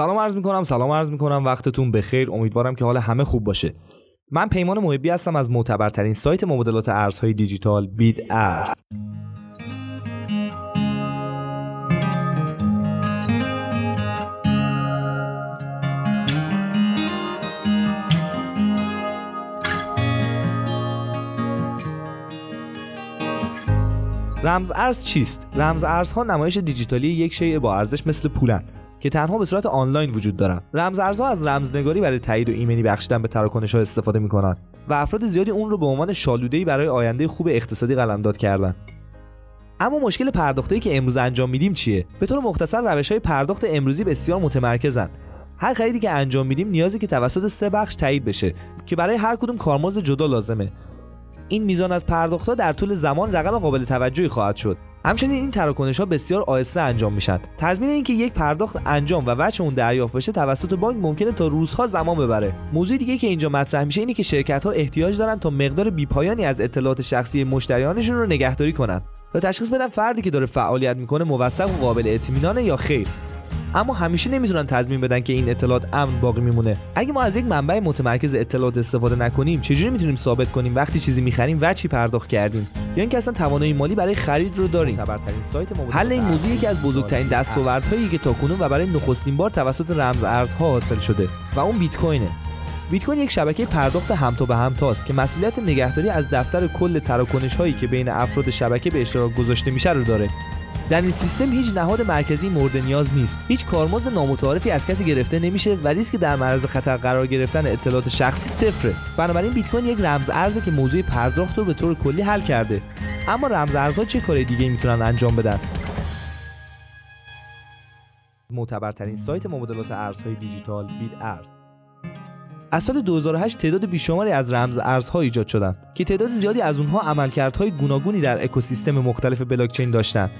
سلام عرض می‌کنم سلام عرض می‌کنم. وقتتون بخیر. امیدوارم که حال همه خوب باشه. من پیمان محبی هستم از معتبرترین سایت مبادلات ارزهای دیجیتال بیت ارز. رمز ارز چیست؟ رمز ارزها نمایش دیجیتالی یک شیء با ارزش مثل پولند که تنها به صورت آنلاین وجود دارن. رمز ارزها از رمزنگاری برای تایید و ایمنی بخشیدن به تراکنش ها استفاده می‌کنن و افراد زیادی اون رو به عنوان شالوده‌ای برای آینده خوب اقتصادی قلمداد کردن. اما مشکل پرداختی که امروز انجام میدیم چیه؟ به طور مختصر روش های پرداخت امروزی بسیار متمرکزن. هر خریدی که انجام میدیم نیازی که توسط سه بخش تایید بشه که برای هر کدوم کارمزد جدا لازمه. این میزان از پرداختها در طول زمان رقم قابل توجهی خواهد شد. همچنین این تراکنش ها بسیار آهسته انجام میشن تضمین اینکه یک پرداخت انجام و وجه اون دریافت بشه توسط بانک ممکنه تا روزها زمان ببره. موضوع دیگه که اینجا مطرح میشه اینه که شرکت ها احتیاج دارن تا مقدار بیپایانی از اطلاعات شخصی مشتریانشون رو نگهداری کنن. تا تشخیص بدن فردی که داره فعالیت می‌کنه موثق و قابل اطمینانه یا خیر؟ اما همیشه نمی‌تونن تضمین بدن که این اطلاعات امن باقی میمونه. اگه ما از یک منبع متمرکز اطلاعات استفاده نکنیم چجوری می‌تونیم ثابت کنیم وقتی چیزی می‌خریم و چی پرداخت کردیم؟ یا اینکه اصلا توانایی مالی برای خرید رو داریم؟ سایت حل این موضوع یکی از بزرگترین دستاوردهایی که تاکنون و برای نخستین بار توسط رمز ارزها حاصل شده و اون بیت کوینه. بیت کوین یک شبکه پرداخت همتا به همتاست که مسئولیت نگهداری از دفتر کل تراکنش هایی که بین افراد شبکه به اشتراک گذاشته میشه رو داره. در این سیستم هیچ نهاد مرکزی مورد نیاز نیست. هیچ کارمزد نامتعارفی از کسی گرفته نمیشه و ریسک در معرض خطر قرار گرفتن اطلاعات شخصی صفره. بنابراین بیت کوین یک رمز ارزه که موضوع پرداخت رو به طور کلی حل کرده. اما رمز ارزها چه کار دیگه می‌تونن انجام بدن؟ معتبرترین سایت مبادلات ارزهای دیجیتال بیت ارز. از سال 2008 تعداد بیشماری از رمز ارزها ایجاد شدند که تعداد زیادی از اونها عملکردهای گوناگونی در اکوسیستم مختلف بلاکچین داشتند.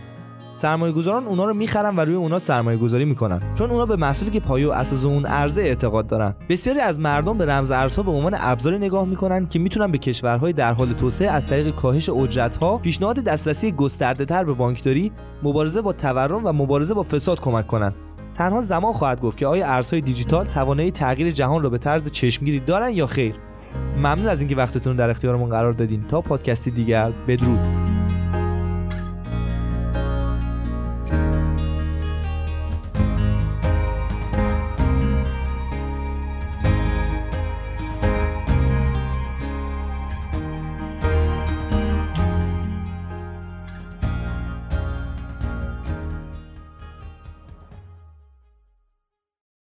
سرمایه گذاران اونا رو می‌خرن و روی اونا سرمایه گذاری می‌کنن. چون اونا به محصولی که پایه و اساس اون ارزه اعتقاد دارن. بسیاری از مردم به رمز ارزها به عنوان ابزاری نگاه می‌کنن که می‌تونن به کشورهای در حال توسعه از طریق کاهش اجرتها پیشنهاد دسترسی گسترده تر به بانکداری مبارزه با تورم و مبارزه با فساد کمک کنند تنها زمان خواهد گفت که آیا ارزهای دیجیتال توانایی تغییر جهان را به طرز چشمگیری دارن یا خیر. ممنون از اینکه وقتتون در اختیارمون قرار دادین. تا پادکستی دیگر بدرود.